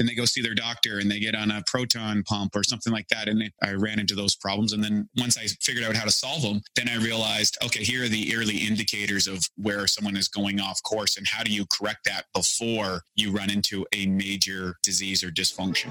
then they go see their doctor and they get on a proton pump or something like that. And I ran into those problems. And then once I figured out how to solve them, then I realized, okay, here are the early indicators of where someone is going off course and how do you correct that before you run into a major disease or dysfunction.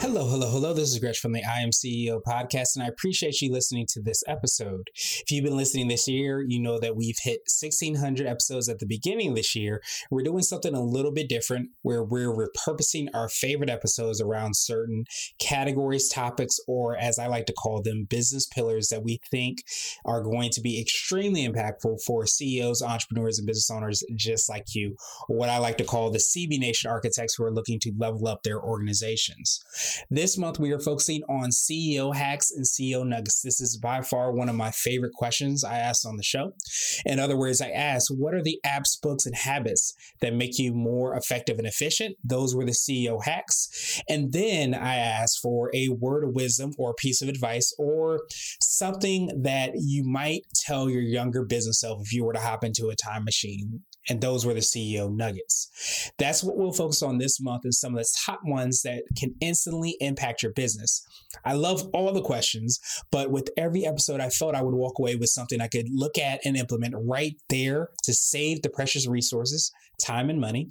Hello, hello, hello. This is Gresh from the I Am CEO podcast, and I appreciate you listening to this episode. If you've been listening this year, you know that we've hit 1,600 episodes at the beginning of this year. We're doing something a little bit different where we're repurposing our favorite episodes around certain categories, topics, or as I like to call them, business pillars that we think are going to be extremely impactful for CEOs, entrepreneurs, and business owners just like you, or what I like to call the CB Nation architects who are looking to level up their organizations. This month, we are focusing on CEO hacks and CEO nuggets. This is by far one of my favorite questions I asked on the show. In other words, I asked, what are the apps, books, and habits that make you more effective and efficient? Those were the CEO hacks. And then I asked for a word of wisdom or a piece of advice or something that you might tell your younger business self if you were to hop into a time machine and those were the CEO nuggets. That's what we'll focus on this month and some of the top ones that can instantly impact your business. I love all the questions, but with every episode, I felt I would walk away with something I could look at and implement right there to save the precious resources, time, and money.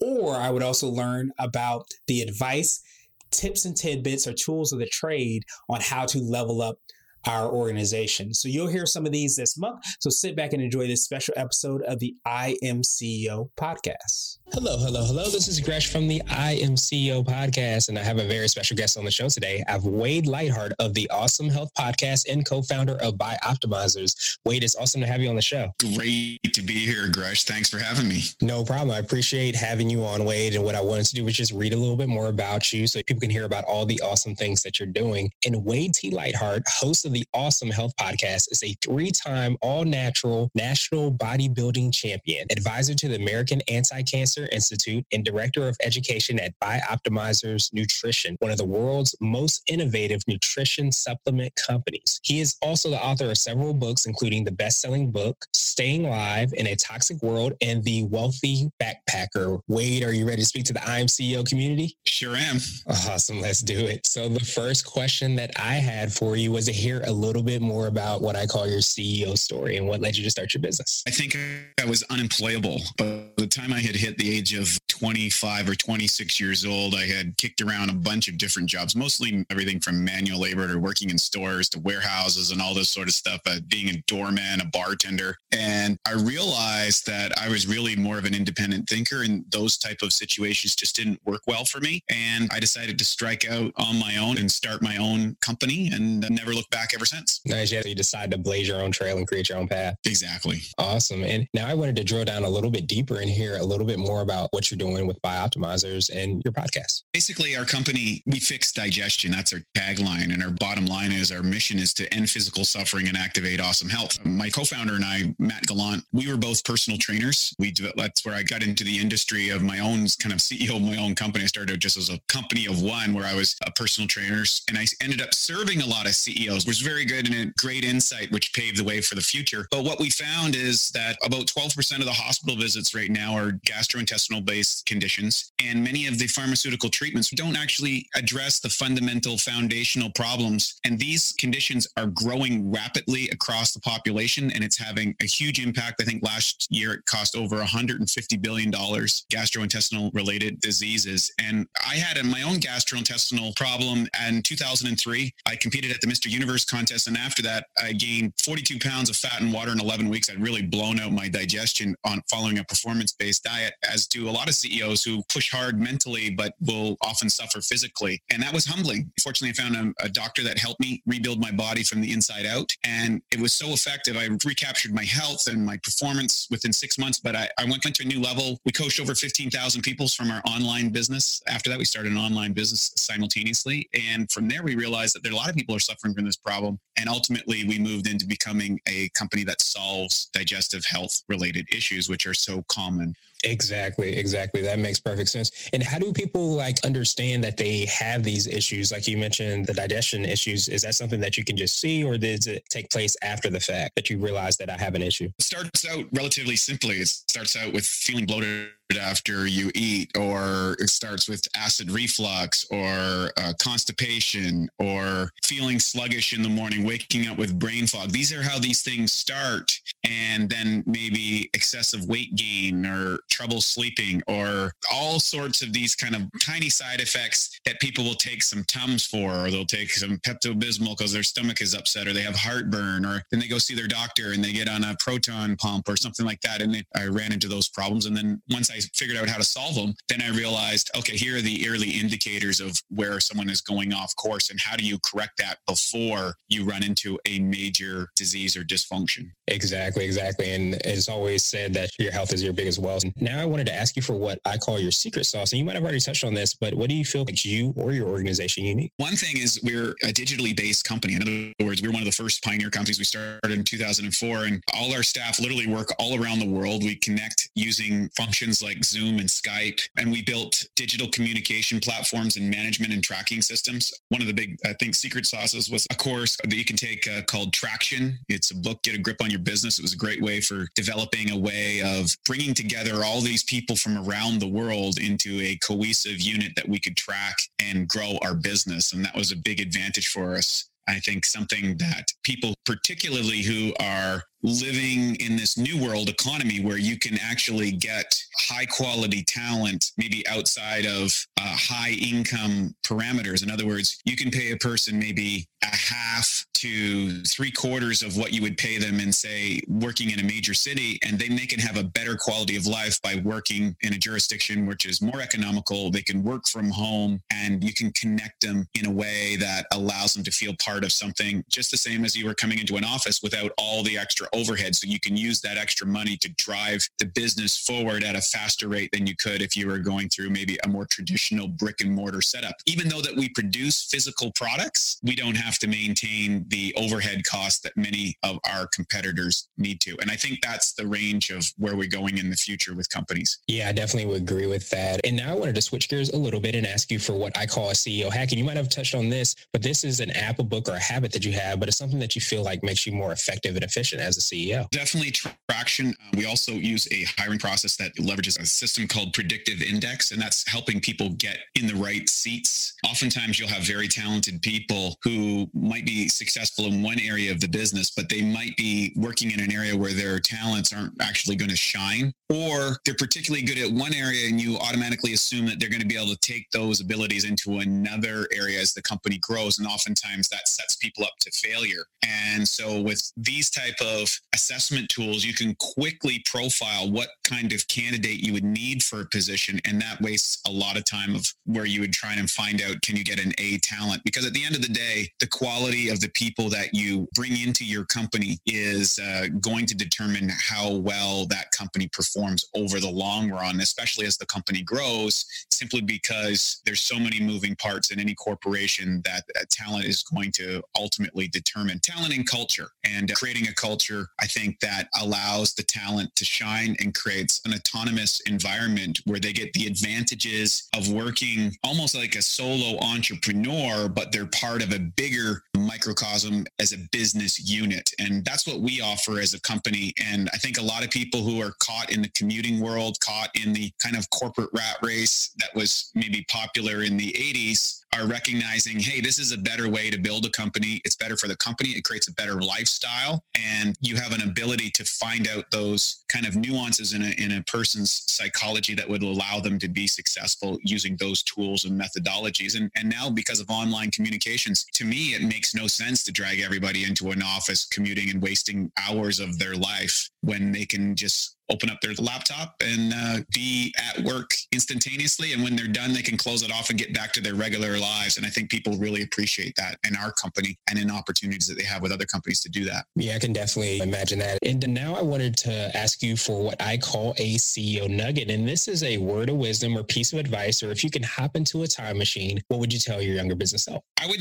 Or I would also learn about the advice, tips, and tidbits or tools of the trade on how to level up our organization. So you'll hear some of these this month. So sit back and enjoy this special episode of the I Am CEO podcast. Hello, hello, hello. This is Gresh from the I Am CEO podcast, and I have a very special guest on the show today. I have Wade Lightheart of the Awesome Health Podcast and co-founder of Bioptimizers. Wade, it's awesome to have you on the show. Great to be here, Gresh. Thanks for having me. No problem. I appreciate having you on, Wade. And what I wanted to do was just read a little bit more about you so people can hear about all the awesome things that you're doing. And Wade T. Lightheart, host of the Awesome Health Podcast, is a three-time all-natural national bodybuilding champion, advisor to the American Anti-Cancer Cancer Institute and Director of Education at Bioptimizers Nutrition, one of the world's most innovative nutrition supplement companies. He is also the author of several books, including the best-selling book, Staying Alive in a Toxic World and The Wealthy Backpacker. Wade, are you ready to speak to the I Am CEO community? Sure am. Awesome. Let's do it. So the first question that I had for you was to hear a little bit more about what I call your CEO story and what led you to start your business. I think I was unemployable, By the time I had hit the age of 25 or 26 years old, I had kicked around a bunch of different jobs, mostly everything from manual labor to working in stores to warehouses and all this sort of stuff, uh, being a doorman, a bartender. And I realized that I was really more of an independent thinker and those type of situations just didn't work well for me. And I decided to strike out on my own and start my own company and never look back ever since. Nice. Yeah. You decide to blaze your own trail and create your own path. Exactly. Awesome. And now I wanted to drill down a little bit deeper and hear a little bit more about what you're doing with Bioptimizers and your podcast. Basically, our company, we fix digestion. That's our tagline. And our bottom line is our mission is to end physical suffering and activate awesome health. My co-founder and I, Matt Gallant, we were both personal trainers. We that's where I got into the industry of my own kind of CEO of my own company. I started just as a company of one where I was a personal trainer and I ended up serving a lot of CEOs, which was very good and a great insight, which paved the way for the future. But what we found is that about 12% of the hospital visits right now are gastrointestinal gastrointestinal based conditions. And many of the pharmaceutical treatments don't actually address the fundamental foundational problems. And these conditions are growing rapidly across the population and it's having a huge impact. I think last year it cost over $150 billion gastrointestinal related diseases. And I had my own gastrointestinal problem in 2003. I competed at the Mr. Universe contest. And after that, I gained 42 pounds of fat and water in 11 weeks. I'd really blown out my digestion on following a performance based diet as do a lot of CEOs who push hard mentally, but will often suffer physically. And that was humbling. Fortunately, I found a, a doctor that helped me rebuild my body from the inside out. And it was so effective. I recaptured my health and my performance within six months, but I, I went to a new level. We coached over 15,000 people from our online business. After that, we started an online business simultaneously. And from there, we realized that there a lot of people are suffering from this problem. And ultimately, we moved into becoming a company that solves digestive health related issues, which are so common. Exactly, exactly. That makes perfect sense. And how do people like understand that they have these issues? Like you mentioned, the digestion issues. Is that something that you can just see, or does it take place after the fact that you realize that I have an issue? It starts out relatively simply. It starts out with feeling bloated after you eat, or it starts with acid reflux, or uh, constipation, or feeling sluggish in the morning, waking up with brain fog. These are how these things start. And then maybe excessive weight gain or trouble sleeping or all sorts of these kind of tiny side effects that people will take some Tums for, or they'll take some Pepto Bismol because their stomach is upset, or they have heartburn, or then they go see their doctor and they get on a proton pump or something like that. And I ran into those problems. And then once I figured out how to solve them, then I realized, okay, here are the early indicators of where someone is going off course and how do you correct that before you run into a major disease or dysfunction. Exactly, exactly. And it's always said that your health is your biggest wealth. Now I wanted to ask you for what I call your secret sauce. And you might have already touched on this, but what do you feel like you or your organization unique? One thing is we're a digitally based company. In other words, we're one of the first pioneer companies. We started in 2004 and all our staff literally work all around the world. We connect using functions like Zoom and Skype, and we built digital communication platforms and management and tracking systems. One of the big, I think, secret sauces was a course that you can take uh, called Traction. It's a book, Get a Grip on Your Business. It was a great way for developing a way of bringing together all these people from around the world into a cohesive unit that we could track and grow our business. And that was a big advantage for us. I think something that people, particularly who are living in this new world economy where you can actually get high quality talent, maybe outside of uh, high income parameters. In other words, you can pay a person maybe a half to three quarters of what you would pay them in, say, working in a major city, and then they can have a better quality of life by working in a jurisdiction which is more economical. They can work from home, and you can connect them in a way that allows them to feel part of something, just the same as you were coming into an office without all the extra overhead. So you can use that extra money to drive the business forward at a faster rate than you could if you were going through maybe a more traditional brick and mortar setup. Even though that we produce physical products, we don't have to maintain the overhead costs that many of our competitors need to. And I think that's the range of where we're going in the future with companies. Yeah, I definitely would agree with that. And now I wanted to switch gears a little bit and ask you for what I call a CEO hack. And you might have touched on this, but this is an app, a book, or a habit that you have, but it's something that you feel like makes you more effective and efficient as a CEO. Definitely traction. Uh, we also use a hiring process that leverages a system called predictive index, and that's helping people get in the right seats. Oftentimes, you'll have very talented people who might be successful in one area of the business, but they might be working in an area where their talents aren't actually going to shine, or they're particularly good at one area and you automatically assume that they're going to be able to take those abilities into another area as the company grows. And oftentimes that sets people up to failure. And so with these type of assessment tools, you can quickly profile what kind of candidate you would need for a position. And that wastes a lot of time of where you would try and find out, can you get an A talent? Because at the end of the day, the quality of the people that you bring into your company is uh, going to determine how well that company performs over the long run, especially as the company grows, simply because there's so many moving parts in any corporation that, that talent is going to ultimately determine talent and culture and creating a culture, I think that allows the talent to shine and creates an autonomous environment where they get the advantages of working almost like a solo entrepreneur, but they're part of a bigger microcosm as a business unit. And that's what we offer as a company. And I think a lot of people who are caught in the commuting world, caught in the kind of corporate rat race that was maybe popular in the 80s, are recognizing, hey, this is a better way to build a company. It's better for the company. It creates a better lifestyle. And you have an ability to find out those kind of nuances in a, in a person's psychology that would allow them to be successful using those tools and methodologies. And, and now, because of online communications, to me, it makes no sense to drag everybody into an office commuting and wasting hours of their life when they can just open up their laptop and uh, be at work instantaneously. And when they're done, they can close it off and get back to their regular lives. And I think people really appreciate that in our company and in opportunities that they have with other companies to do that. Yeah, I can definitely imagine that. And now I wanted to ask you for what I call a CEO nugget. And this is a word of wisdom or piece of advice, or if you can hop into a time machine, what would you tell your younger business self? I would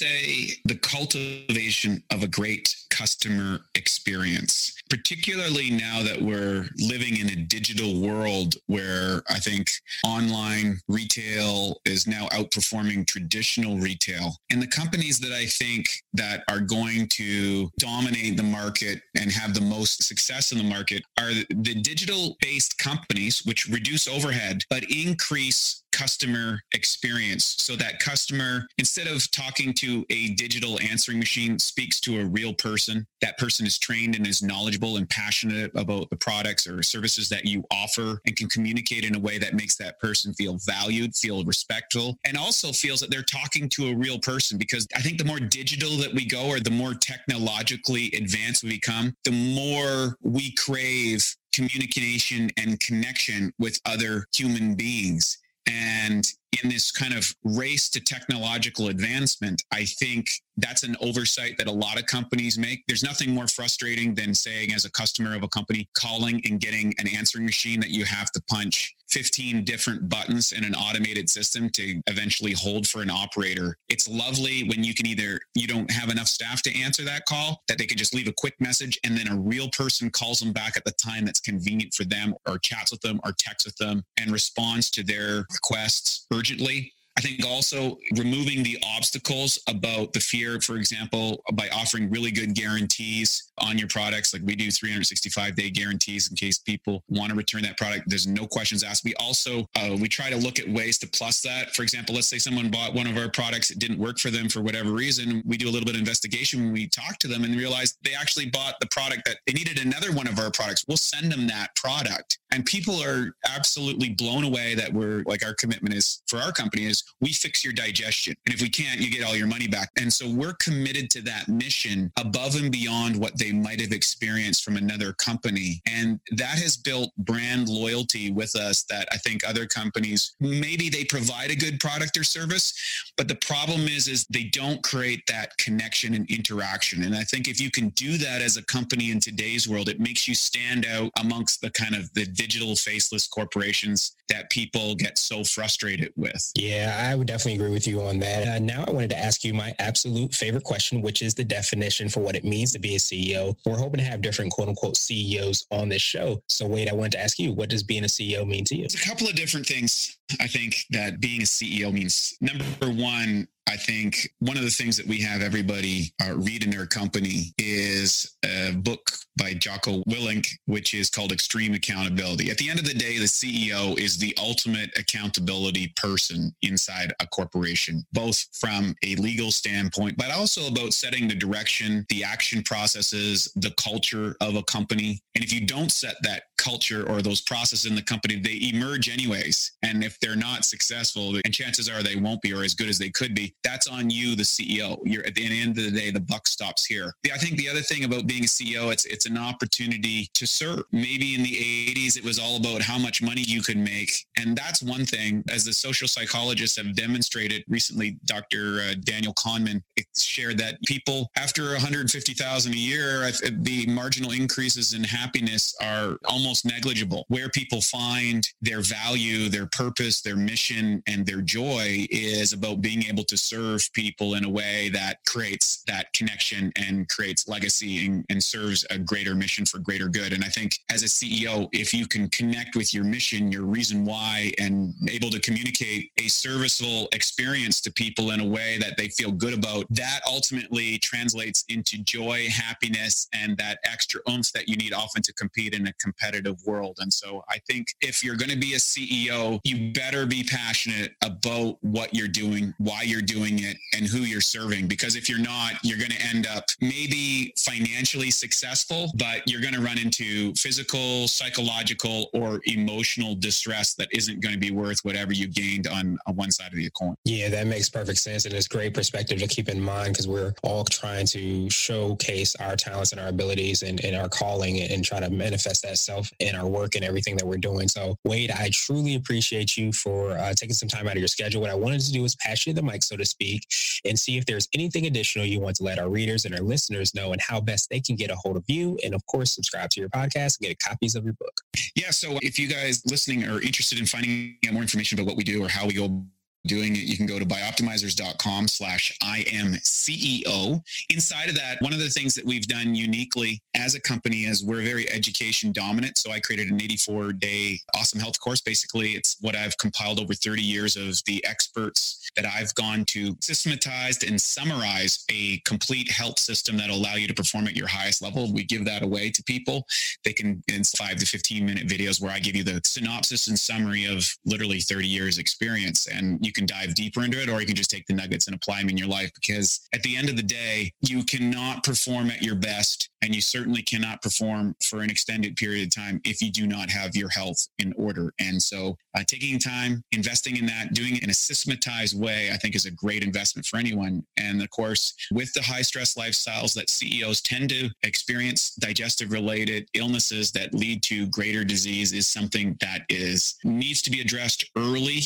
say the cultivation of a great customer experience, particularly now that we're living in a digital world where I think online retail is now outperforming traditional retail. And the companies that I think that are going to dominate the market and have the most success in the market are the digital based companies, which reduce overhead, but increase customer experience so that customer instead of talking to a digital answering machine speaks to a real person. That person is trained and is knowledgeable and passionate about the products or services that you offer and can communicate in a way that makes that person feel valued feel respectful and also feels that they're talking to a real person. Because i think the more digital that we go or the more technologically advanced we become the more we crave communication and connection with other human beings. And in this kind of race to technological advancement, I think that's an oversight that a lot of companies make. There's nothing more frustrating than saying, as a customer of a company, calling and getting an answering machine that you have to punch 15 different buttons in an automated system to eventually hold for an operator. It's lovely when you can either, you don't have enough staff to answer that call, that they can just leave a quick message and then a real person calls them back at the time that's convenient for them or chats with them or texts with them and responds to their requests urgently I think also removing the obstacles about the fear, for example, by offering really good guarantees on your products. Like we do 365 day guarantees in case people want to return that product. There's no questions asked. We also, uh, we try to look at ways to plus that. For example, let's say someone bought one of our products. It didn't work for them for whatever reason. We do a little bit of investigation when we talk to them and realize they actually bought the product that they needed another one of our products. We'll send them that product. And people are absolutely blown away that we're like our commitment is for our company is we fix your digestion. And if we can't, you get all your money back. And so we're committed to that mission above and beyond what they might have experienced from another company. And that has built brand loyalty with us that I think other companies maybe they provide a good product or service, but the problem is is they don't create that connection and interaction. And I think if you can do that as a company in today's world, it makes you stand out amongst the kind of the digital faceless corporations that people get so frustrated with. Yeah, I would definitely agree with you on that. Uh, now, I wanted to ask you my absolute favorite question, which is the definition for what it means to be a CEO. We're hoping to have different quote unquote CEOs on this show. So, Wade, I wanted to ask you, what does being a CEO mean to you? It's a couple of different things. I think that being a CEO means number one, I think one of the things that we have everybody uh, read in their company is a book by Jocko Willink, which is called Extreme Accountability. At the end of the day, the CEO is the ultimate accountability person inside a corporation, both from a legal standpoint, but also about setting the direction, the action processes, the culture of a company. And if you don't set that culture or those processes in the company, they emerge anyways. And if they're not successful, and chances are they won't be or as good as they could be, that's on you, the CEO. You're at the end of the day, the buck stops here. I think the other thing about being a CEO, it's it's an opportunity to serve. Maybe in the 80s, it was all about how much money you could make. And that's one thing, as the social psychologists have demonstrated recently, Dr. Uh, Daniel Kahneman shared that people after 150,000 a year, the marginal increases in happiness are almost negligible. Where people find their value, their purpose, their mission, and their joy is about being able to serve people in a way that creates that connection and creates legacy and, and serves a greater mission for greater good. And I think as a CEO, if you can connect with your mission, your reason why, and able to communicate a serviceable experience to people in a way that they feel good about, that ultimately translates into joy, happiness, and that extra oomph that you need often to compete in a competitive world. And so I think if you're going to be a CEO, you better be passionate about what you're doing, why you're doing it, and who you're serving. Because if you're not, you're going to end up maybe financially successful, but you're going to run into physical, psychological, or emotional distress that isn't going to be worth whatever you gained on, on one side of the coin. Yeah, that makes perfect sense. And it's great perspective to keep in mind because we're all trying to showcase our talents and our abilities and, and our calling and, and try to manifest that self in our work and everything that we're doing. So, Wade, I truly appreciate you for uh, taking some time out of your schedule. What I wanted to do is pass you the mic, so to speak, and see if there's anything additional you want to let our readers and our listeners know and how best they can get a hold of you. And of course, subscribe to your podcast and get copies of your book. Yeah. So, if you guys listening are interested in finding out more information about what we do or how we go doing it, you can go to bioptimizers.com slash IMCEO. Inside of that, one of the things that we've done uniquely as a company is we're very education dominant. So I created an 84 day awesome health course. Basically, it's what I've compiled over 30 years of the experts that I've gone to systematized and summarize a complete health system that'll allow you to perform at your highest level. We give that away to people. They can, in five to 15 minute videos where I give you the synopsis and summary of literally 30 years experience. And you you can dive deeper into it, or you can just take the nuggets and apply them in your life. Because at the end of the day, you cannot perform at your best, and you certainly cannot perform for an extended period of time if you do not have your health in order. And so, uh, taking time, investing in that, doing it in a systematized way, I think is a great investment for anyone. And of course, with the high stress lifestyles that CEOs tend to experience, digestive related illnesses that lead to greater disease is something that is needs to be addressed early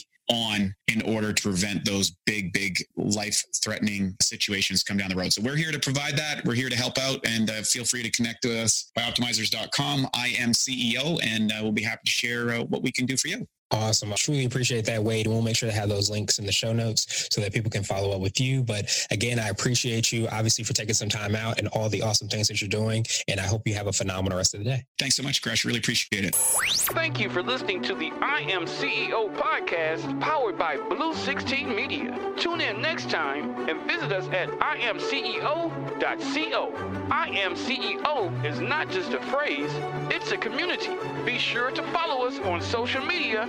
order to prevent those big, big life threatening situations come down the road. So we're here to provide that. We're here to help out and uh, feel free to connect to us bioptimizers.com. I am CEO and uh, we'll be happy to share uh, what we can do for you. Awesome. I truly appreciate that, Wade. We'll make sure to have those links in the show notes so that people can follow up with you. But again, I appreciate you obviously for taking some time out and all the awesome things that you're doing. And I hope you have a phenomenal rest of the day. Thanks so much, Gresh. Really appreciate it. Thank you for listening to the I Am CEO podcast powered by Blue 16 Media. Tune in next time and visit us at imceo.co. I Am CEO is not just a phrase, it's a community. Be sure to follow us on social media